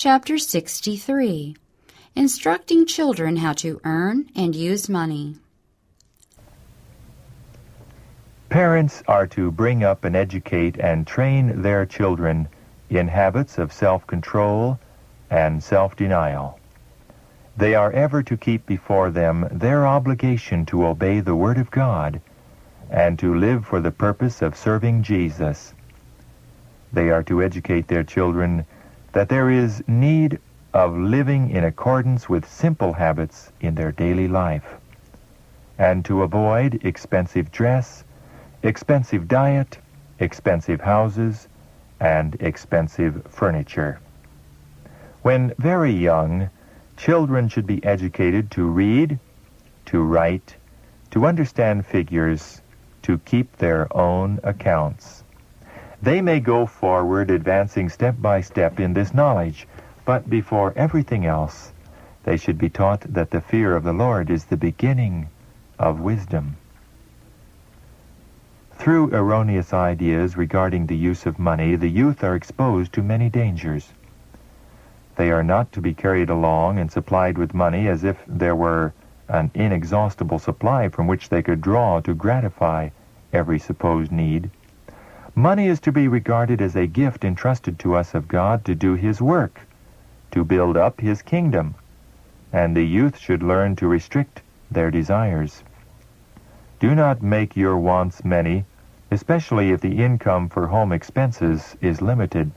Chapter 63 Instructing Children How to Earn and Use Money. Parents are to bring up and educate and train their children in habits of self-control and self-denial. They are ever to keep before them their obligation to obey the Word of God and to live for the purpose of serving Jesus. They are to educate their children that there is need of living in accordance with simple habits in their daily life, and to avoid expensive dress, expensive diet, expensive houses, and expensive furniture. When very young, children should be educated to read, to write, to understand figures, to keep their own accounts. They may go forward advancing step by step in this knowledge, but before everything else, they should be taught that the fear of the Lord is the beginning of wisdom. Through erroneous ideas regarding the use of money, the youth are exposed to many dangers. They are not to be carried along and supplied with money as if there were an inexhaustible supply from which they could draw to gratify every supposed need. Money is to be regarded as a gift entrusted to us of God to do His work, to build up His kingdom, and the youth should learn to restrict their desires. Do not make your wants many, especially if the income for home expenses is limited.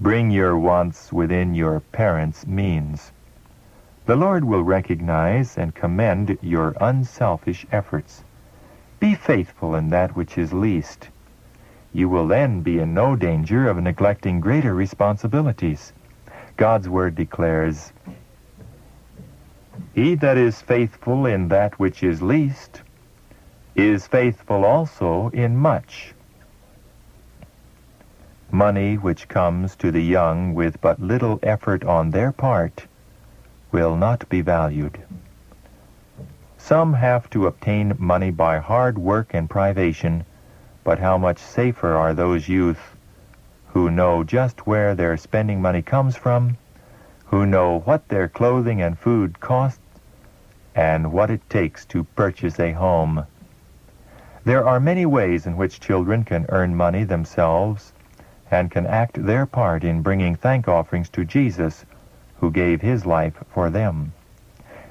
Bring your wants within your parents' means. The Lord will recognize and commend your unselfish efforts. Be faithful in that which is least. You will then be in no danger of neglecting greater responsibilities. God's Word declares, He that is faithful in that which is least is faithful also in much. Money which comes to the young with but little effort on their part will not be valued. Some have to obtain money by hard work and privation, but how much safer are those youth who know just where their spending money comes from, who know what their clothing and food cost, and what it takes to purchase a home. There are many ways in which children can earn money themselves and can act their part in bringing thank offerings to Jesus, who gave his life for them.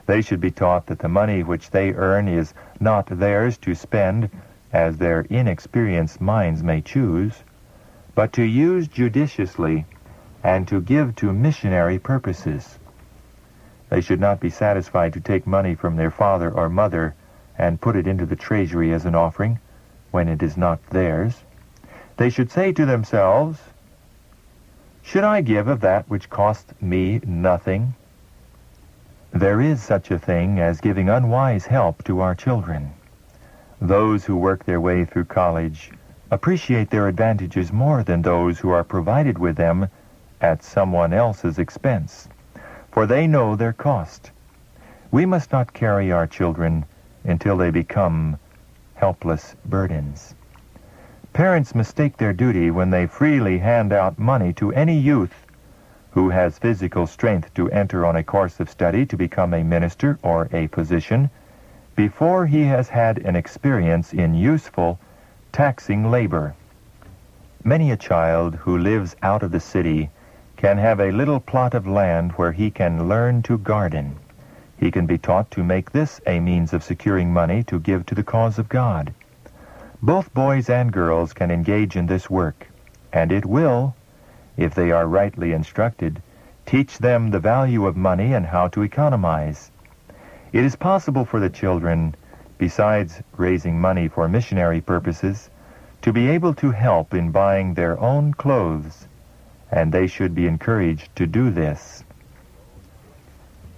They should be taught that the money which they earn is not theirs to spend as their inexperienced minds may choose, but to use judiciously and to give to missionary purposes. They should not be satisfied to take money from their father or mother and put it into the treasury as an offering when it is not theirs. They should say to themselves, Should I give of that which cost me nothing? There is such a thing as giving unwise help to our children. Those who work their way through college appreciate their advantages more than those who are provided with them at someone else's expense, for they know their cost. We must not carry our children until they become helpless burdens. Parents mistake their duty when they freely hand out money to any youth who has physical strength to enter on a course of study to become a minister or a physician before he has had an experience in useful, taxing labor. Many a child who lives out of the city can have a little plot of land where he can learn to garden. He can be taught to make this a means of securing money to give to the cause of God. Both boys and girls can engage in this work, and it will, if they are rightly instructed, teach them the value of money and how to economize. It is possible for the children, besides raising money for missionary purposes, to be able to help in buying their own clothes, and they should be encouraged to do this.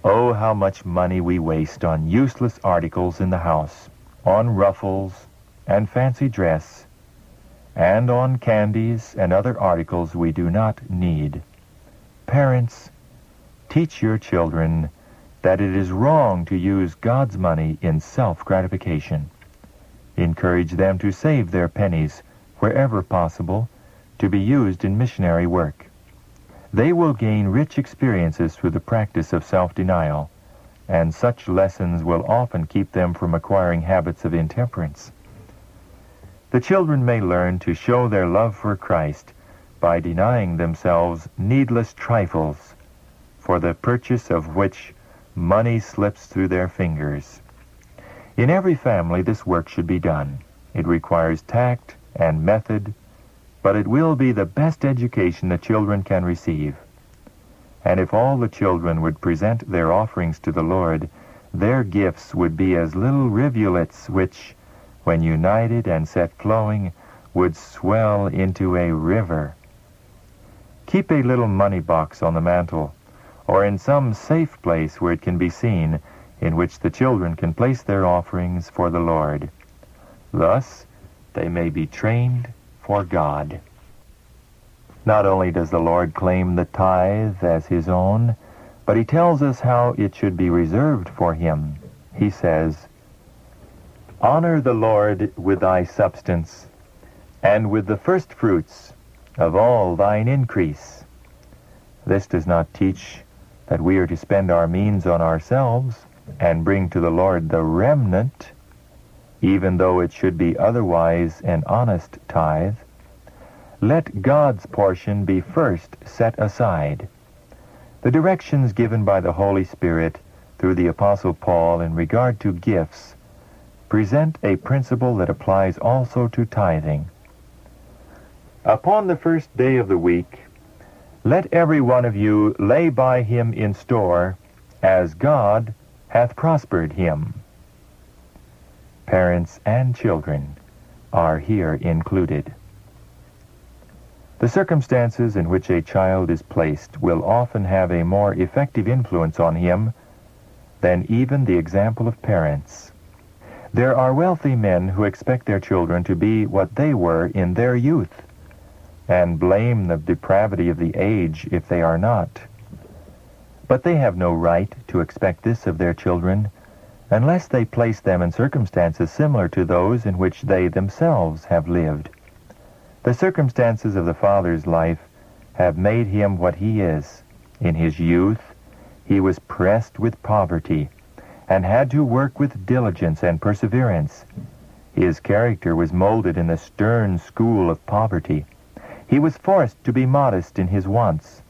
Oh, how much money we waste on useless articles in the house, on ruffles, and fancy dress, and on candies and other articles we do not need. Parents, teach your children that it is wrong to use God's money in self-gratification. Encourage them to save their pennies wherever possible to be used in missionary work. They will gain rich experiences through the practice of self-denial, and such lessons will often keep them from acquiring habits of intemperance. The children may learn to show their love for Christ by denying themselves needless trifles, for the purchase of which money slips through their fingers. In every family this work should be done. It requires tact and method, but it will be the best education the children can receive. And if all the children would present their offerings to the Lord, their gifts would be as little rivulets which, when united and set flowing, would swell into a river. Keep a little money box on the mantel, or in some safe place where it can be seen, in which the children can place their offerings for the Lord. Thus, they may be trained for God. Not only does the Lord claim the tithe as his own, but he tells us how it should be reserved for him. He says, Honor the Lord with thy substance, and with the firstfruits of all thine increase. This does not teach that we are to spend our means on ourselves and bring to the Lord the remnant, even though it should be otherwise an honest tithe. Let God's portion be first set aside. The directions given by the Holy Spirit through the Apostle Paul in regard to gifts present a principle that applies also to tithing. Upon the first day of the week, let every one of you lay by him in store, as God hath prospered him. Parents and children are here included. The circumstances in which a child is placed will often have a more effective influence on him than even the example of parents. There are wealthy men who expect their children to be what they were in their youth, and blame the depravity of the age if they are not. But they have no right to expect this of their children unless they place them in circumstances similar to those in which they themselves have lived. The circumstances of the father's life have made him what he is. In his youth, he was pressed with poverty and had to work with diligence and perseverance. His character was molded in the stern school of poverty. He was forced to be modest in his wants,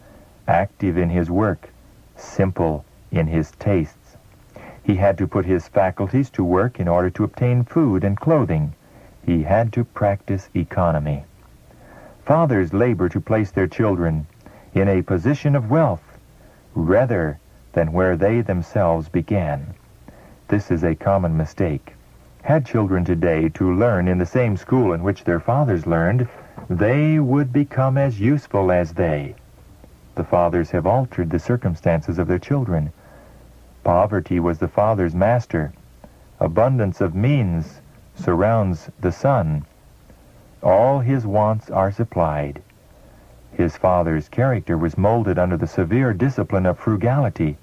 active in his work, simple in his tastes. He had to put his faculties to work in order to obtain food and clothing. He had to practice economy. Fathers labor to place their children in a position of wealth rather than where they themselves began. This is a common mistake. Had children today to learn in the same school in which their fathers learned, they would become as useful as they. The fathers have altered the circumstances of their children. Poverty was the father's master. Abundance of means surrounds the son. All his wants are supplied. His father's character was molded under the severe discipline of frugality.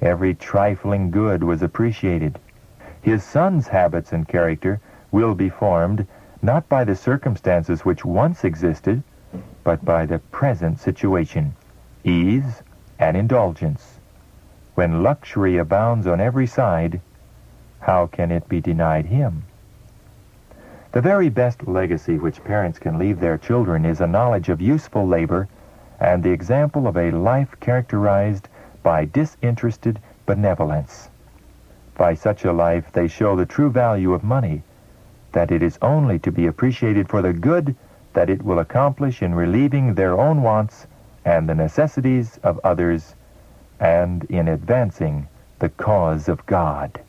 Every trifling good was appreciated. His son's habits and character will be formed not by the circumstances which once existed, but by the present situation, ease and indulgence. When luxury abounds on every side, how can it be denied him? The very best legacy which parents can leave their children is a knowledge of useful labor and the example of a life characterized by disinterested benevolence. By such a life, they show the true value of money, that it is only to be appreciated for the good that it will accomplish in relieving their own wants and the necessities of others, and in advancing the cause of God.